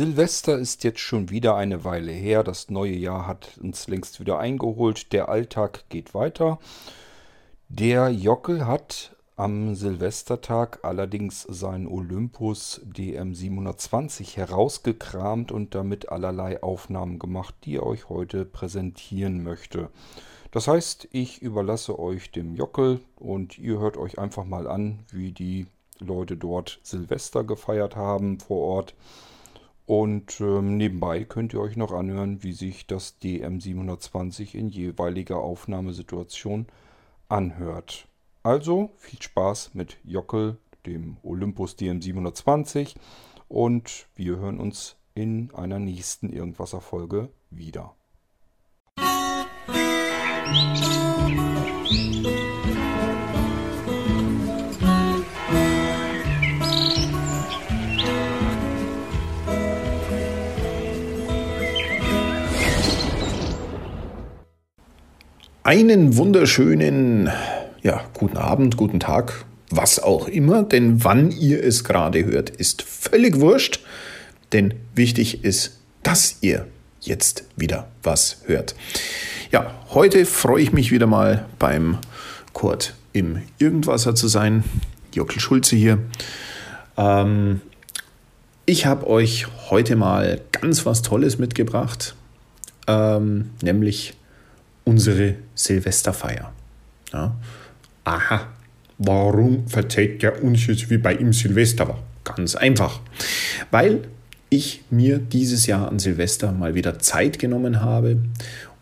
Silvester ist jetzt schon wieder eine Weile her. Das neue Jahr hat uns längst wieder eingeholt. Der Alltag geht weiter. Der Jockel hat am Silvestertag allerdings seinen Olympus DM720 herausgekramt und damit allerlei Aufnahmen gemacht, die er euch heute präsentieren möchte. Das heißt, ich überlasse euch dem Jockel und ihr hört euch einfach mal an, wie die Leute dort Silvester gefeiert haben vor Ort. Und ähm, nebenbei könnt ihr euch noch anhören, wie sich das DM720 in jeweiliger Aufnahmesituation anhört. Also viel Spaß mit Jockel, dem Olympus DM720 und wir hören uns in einer nächsten Irgendwasser-Folge wieder. Musik Einen wunderschönen, ja, guten Abend, guten Tag, was auch immer, denn wann ihr es gerade hört, ist völlig wurscht, denn wichtig ist, dass ihr jetzt wieder was hört. Ja, heute freue ich mich wieder mal beim Kurt im Irgendwasser zu sein. Jockel Schulze hier. Ähm, ich habe euch heute mal ganz was Tolles mitgebracht, ähm, nämlich unsere Silvesterfeier. Ja. Aha, warum verzeiht er uns jetzt wie bei ihm Silvester war? Ganz einfach, weil ich mir dieses Jahr an Silvester mal wieder Zeit genommen habe,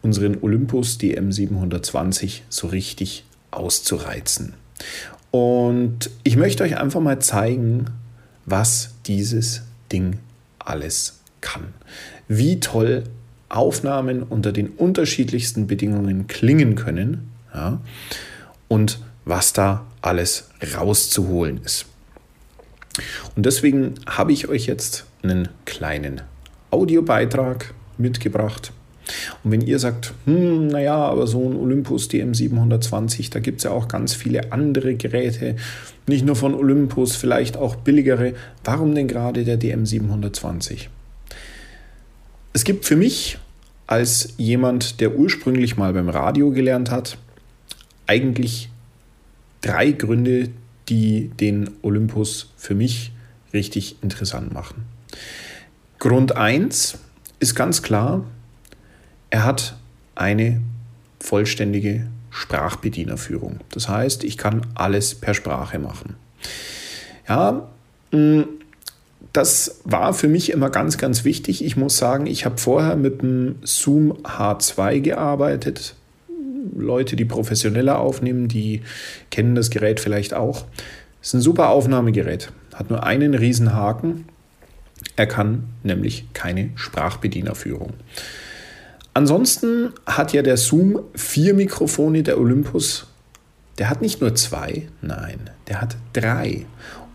unseren Olympus DM720 so richtig auszureizen. Und ich möchte euch einfach mal zeigen, was dieses Ding alles kann. Wie toll Aufnahmen unter den unterschiedlichsten Bedingungen klingen können ja, und was da alles rauszuholen ist. Und deswegen habe ich euch jetzt einen kleinen Audiobeitrag mitgebracht. Und wenn ihr sagt, hm, naja, aber so ein Olympus DM720, da gibt es ja auch ganz viele andere Geräte, nicht nur von Olympus, vielleicht auch billigere, warum denn gerade der DM720? Es gibt für mich als jemand, der ursprünglich mal beim Radio gelernt hat, eigentlich drei Gründe, die den Olympus für mich richtig interessant machen. Grund 1 ist ganz klar, er hat eine vollständige Sprachbedienerführung. Das heißt, ich kann alles per Sprache machen. Ja, mm, das war für mich immer ganz, ganz wichtig. Ich muss sagen, ich habe vorher mit dem Zoom H2 gearbeitet. Leute, die professioneller aufnehmen, die kennen das Gerät vielleicht auch. Ist ein super Aufnahmegerät, hat nur einen riesen Haken. Er kann nämlich keine Sprachbedienerführung. Ansonsten hat ja der Zoom vier Mikrofone, der Olympus. Der hat nicht nur zwei, nein, der hat drei.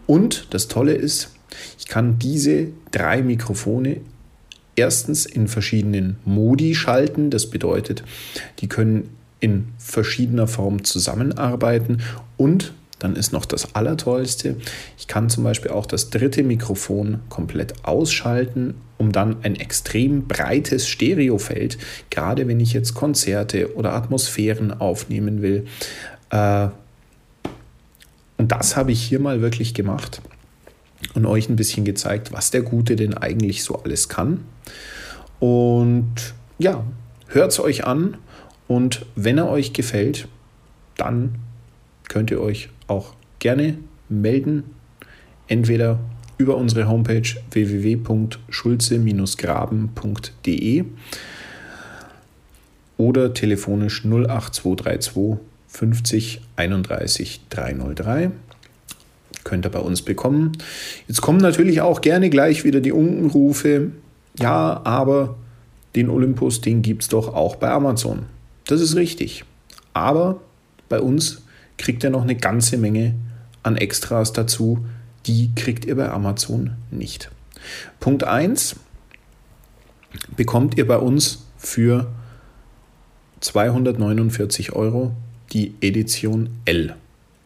Und das Tolle ist, ich kann diese drei Mikrofone erstens in verschiedenen Modi schalten. Das bedeutet, die können in verschiedener Form zusammenarbeiten und dann ist noch das Allertollste. Ich kann zum Beispiel auch das dritte Mikrofon komplett ausschalten, um dann ein extrem breites Stereofeld, gerade wenn ich jetzt Konzerte oder Atmosphären aufnehmen will. Äh, und das habe ich hier mal wirklich gemacht und euch ein bisschen gezeigt, was der Gute denn eigentlich so alles kann. Und ja, hört es euch an und wenn er euch gefällt, dann könnt ihr euch auch gerne melden. Entweder über unsere Homepage www.schulze-graben.de oder telefonisch 08232 50 31 303 könnt ihr bei uns bekommen. Jetzt kommen natürlich auch gerne gleich wieder die Unkenrufe. Ja, aber den Olympus, den gibt es doch auch bei Amazon. Das ist richtig. Aber bei uns kriegt ihr noch eine ganze Menge an Extras dazu. Die kriegt ihr bei Amazon nicht. Punkt 1 bekommt ihr bei uns für 249 Euro die Edition L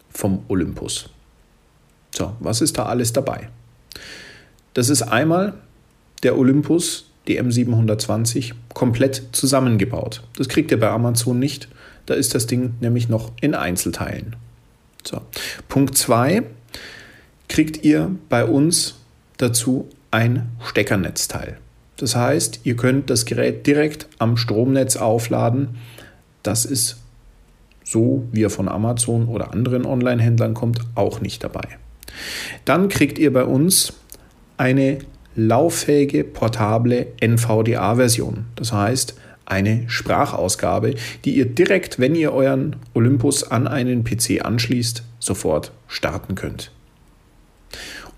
vom Olympus. So, was ist da alles dabei? Das ist einmal der Olympus, die M720, komplett zusammengebaut. Das kriegt ihr bei Amazon nicht. Da ist das Ding nämlich noch in Einzelteilen. So. Punkt 2 kriegt ihr bei uns dazu ein Steckernetzteil. Das heißt, ihr könnt das Gerät direkt am Stromnetz aufladen. Das ist so, wie er von Amazon oder anderen Online-Händlern kommt, auch nicht dabei. Dann kriegt ihr bei uns eine lauffähige, portable NVDA-Version. Das heißt, eine Sprachausgabe, die ihr direkt, wenn ihr euren Olympus an einen PC anschließt, sofort starten könnt.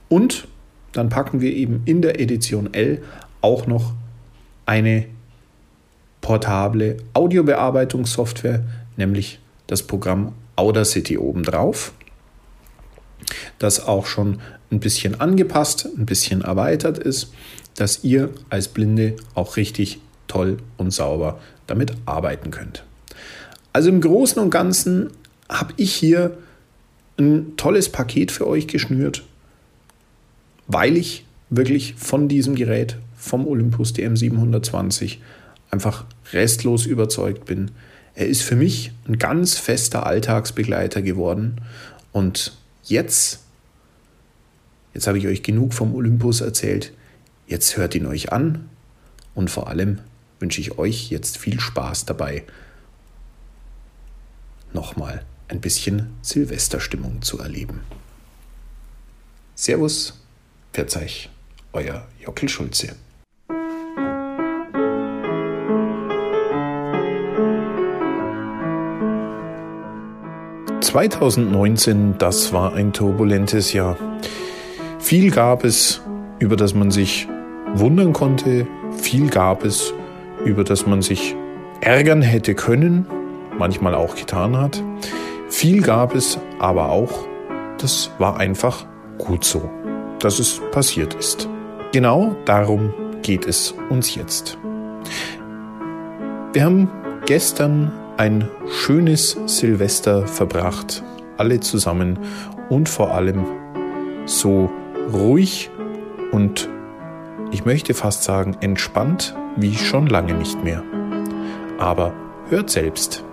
Und dann packen wir eben in der Edition L auch noch eine portable Audiobearbeitungssoftware, nämlich das Programm Audacity obendrauf, das auch schon ein bisschen angepasst, ein bisschen erweitert ist, dass ihr als Blinde auch richtig toll und sauber damit arbeiten könnt. Also im Großen und Ganzen habe ich hier ein tolles Paket für euch geschnürt, weil ich wirklich von diesem Gerät, vom Olympus DM720, einfach restlos überzeugt bin. Er ist für mich ein ganz fester Alltagsbegleiter geworden und jetzt, jetzt habe ich euch genug vom Olympus erzählt, jetzt hört ihn euch an und vor allem wünsche ich euch jetzt viel Spaß dabei, nochmal ein bisschen Silvesterstimmung zu erleben. Servus, Verzeih, euer Jockel Schulze. »2019, das war ein turbulentes Jahr. Viel gab es, über das man sich wundern konnte, viel gab es, über das man sich ärgern hätte können, manchmal auch getan hat. Viel gab es aber auch, das war einfach gut so, dass es passiert ist. Genau darum geht es uns jetzt. Wir haben gestern ein schönes Silvester verbracht, alle zusammen und vor allem so ruhig und ich möchte fast sagen entspannt wie schon lange nicht mehr. Aber hört selbst.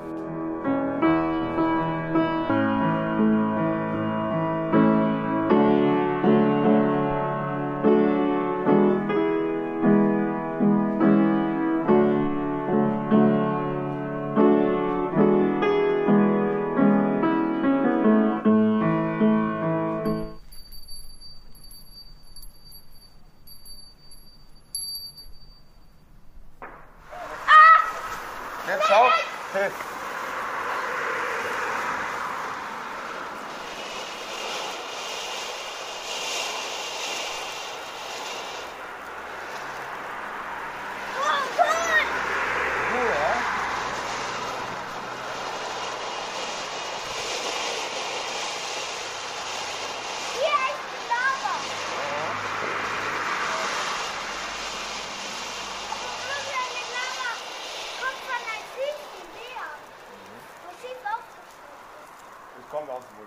Beschissene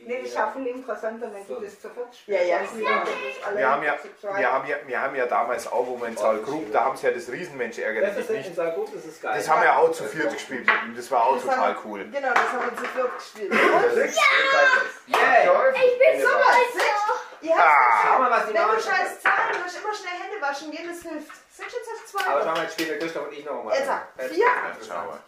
Nee, habe viel interessanter, wenn du das sofort spielst. Ja, ja, wir haben ja, wir, haben ja, wir haben ja damals auch, wo wir in Saalgrub, da haben sie ja das Riesenmensch nicht. Saalgrub, das ist geil. Das haben wir auch zu viert gespielt. Das war auch das total haben, cool. Genau, das haben wir zu viert gespielt. Ja! Yeah. Ich bin so was. Ihr habt ah. Schau mal, was die Wenn du scheiß Zahlen hast, immer schnell Hände waschen gehen, das hilft. Sind schon zwei. Aber schau mal, jetzt spielt der Christoph und ich noch mal. Jetzt, vier. Schau mal.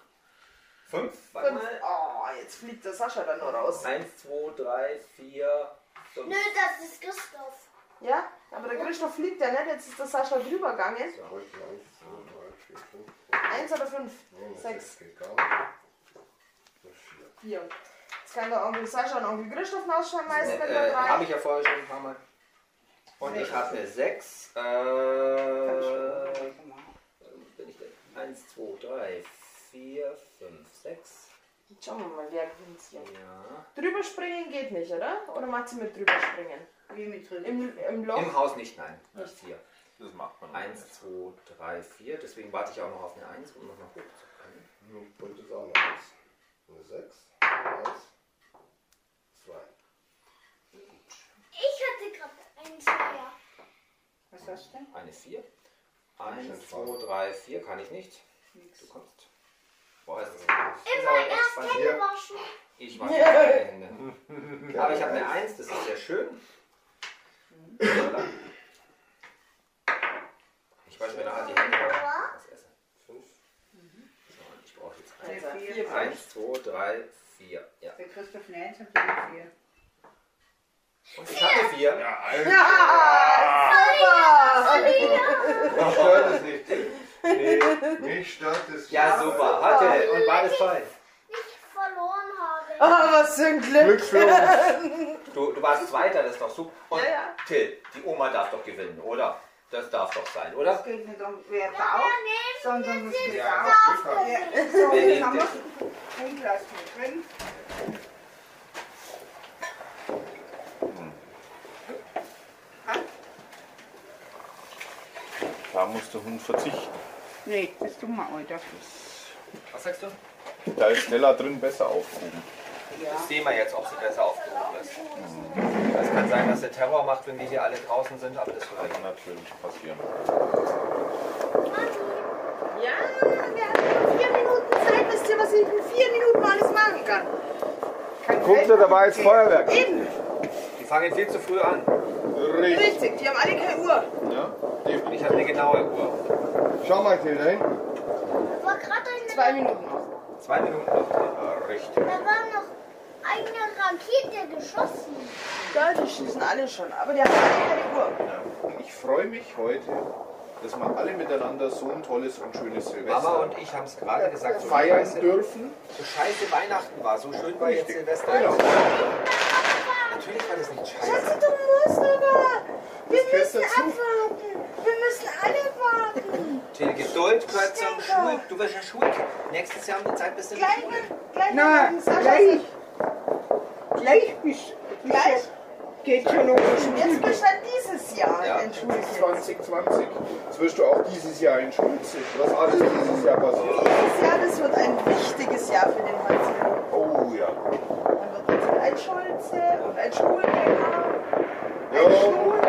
Fünf? Fünf. Oh, jetzt fliegt der Sascha dann nur raus. Eins, zwei, drei, vier, fünf. Nö, das ist Christoph. Ja, aber der Christoph fliegt ja nicht. Jetzt ist der Sascha drüber gegangen. Eins oder fünf? Sechs. Vier. Jetzt kann der Onkel Sascha und Onkel Christoph rausschmeißen mit der äh, drei. Habe ich ja vorher schon ein paar Mal. Und ich habe eine sechs. Äh, 1, 2, 3, 4, 5, 6. Jetzt schauen wir mal, wer gewinnt hier. Ja. Drüber springen geht nicht, oder? Oder macht sie mit drüber springen? Wie mit drin? Im, im Loch? Im Haus nicht, nein. Nicht hier. Das macht man. 1, 2, 3, 4. Deswegen warte ich auch noch auf eine 1, um nochmal hoch zu können. Und das auch noch eins. Eine 6, 1, 2. Ich hatte gerade einen Zweier. Was hast du denn? Eine 4. 1, 2, 3, 4 kann ich nicht. Du kommst. Boah, ist das ist Immer erst. Hände waschen. Ich mache keine Hände. Aber ich habe eine 1, das ist sehr schön. Ich wasche mir nachher die Hände. 5. So, und ich brauche jetzt Eine Also, vier. vier, 1, 2, 3, 4. Ja. Der Christoph Eins und Vier. Und ich habe 4. Ja, Alter. Super! Mich stört es nicht. Nee, mich stört es Ja, super. Hatte. Und beides toll. Ich verloren habe. Oh, was für ein Glück. Du, du warst Zweiter, das ist doch super. Und Ja, ja. Till, die Oma darf doch gewinnen, oder? Das darf doch sein, oder? Es geht nicht um wer baut, sondern es geht Ja, auch. Ja, so, haben wir den? ein Glas mit drin. Da muss der Hund verzichten. Nee, das tun wir heute. Was sagst du? Da ist Stella drin besser aufgehoben. Das sehen wir jetzt, ob sie besser aufgehoben ist. Es kann sein, dass der Terror macht, wenn wir hier alle draußen sind, aber das wird Kann natürlich passieren. Ja, wir haben nur vier Minuten Zeit. Wisst ihr, was ich in vier Minuten alles machen kann? Kein Guckt ihr, da war jetzt Feuerwerk. Eben. Die fangen viel zu früh an. Richtig. Richtig, die haben alle keine Uhr. Ja, ich habe eine genaue Uhr. Schau mal, Till, da hinten. War gerade eine. Zwei Minuten noch. Zwei Minuten noch. Ja, richtig. Da war noch eine Rakete geschossen. Ja, die schießen alle schon. Aber die haben alle keine Uhr. Ja. Ich freue mich heute, dass wir alle miteinander so ein tolles und schönes Silvester Mama und ich haben es gerade gesagt, so feiern scheiße, dürfen. so scheiße Weihnachten war. So schön war jetzt Richtig. Silvester. Genau. Natürlich war das nicht scheiße. Schatzi, du musst aber. Wir müssen dazu. abwarten. Wir müssen alle warten. Till, Geduld gehört zum Schul... Du wirst ja Schulkind. Nächstes Jahr um die Zeit bist du in der Gleich, Schule. gleich, Na, Sascha gleich. Gleich bist gleich. Geht schon los. Jetzt bist du dieses Jahr Ja. in Schule. 2020. Jetzt wirst du auch dieses Jahr in Schulzeit. Was alles dieses Jahr passiert. Dieses Jahr, das wird ein wichtiges Jahr für den Hans. Oh ja. Dann wird jetzt ein Schulze und ein Schulgänger. Ein Ja. Schul.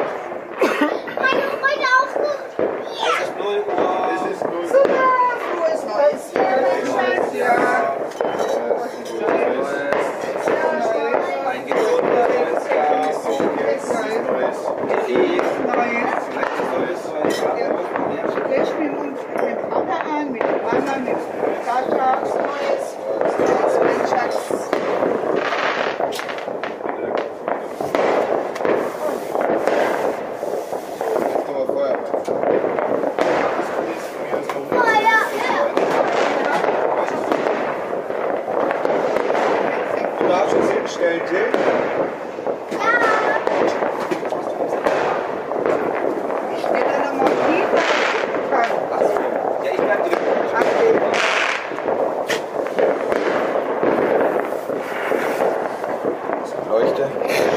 Leuchte.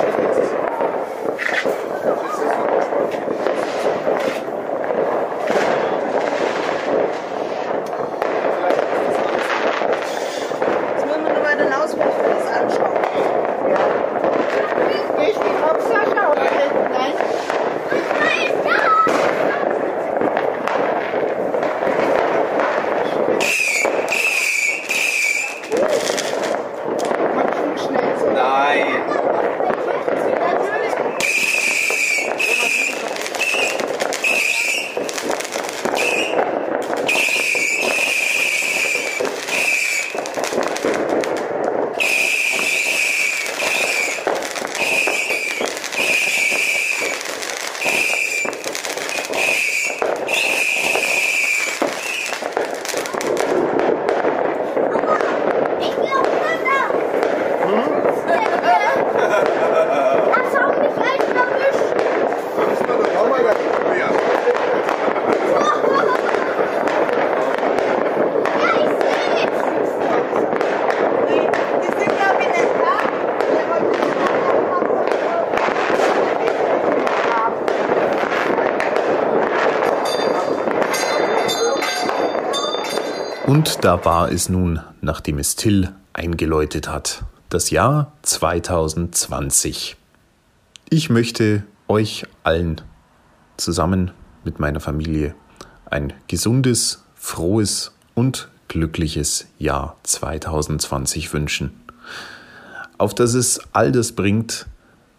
Und da war es nun, nachdem es Till eingeläutet hat, das Jahr 2020. Ich möchte euch allen zusammen mit meiner Familie ein gesundes, frohes und glückliches Jahr 2020 wünschen. Auf dass es all das bringt,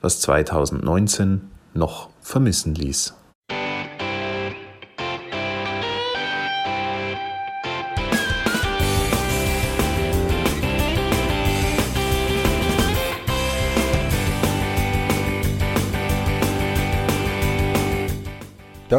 was 2019 noch vermissen ließ.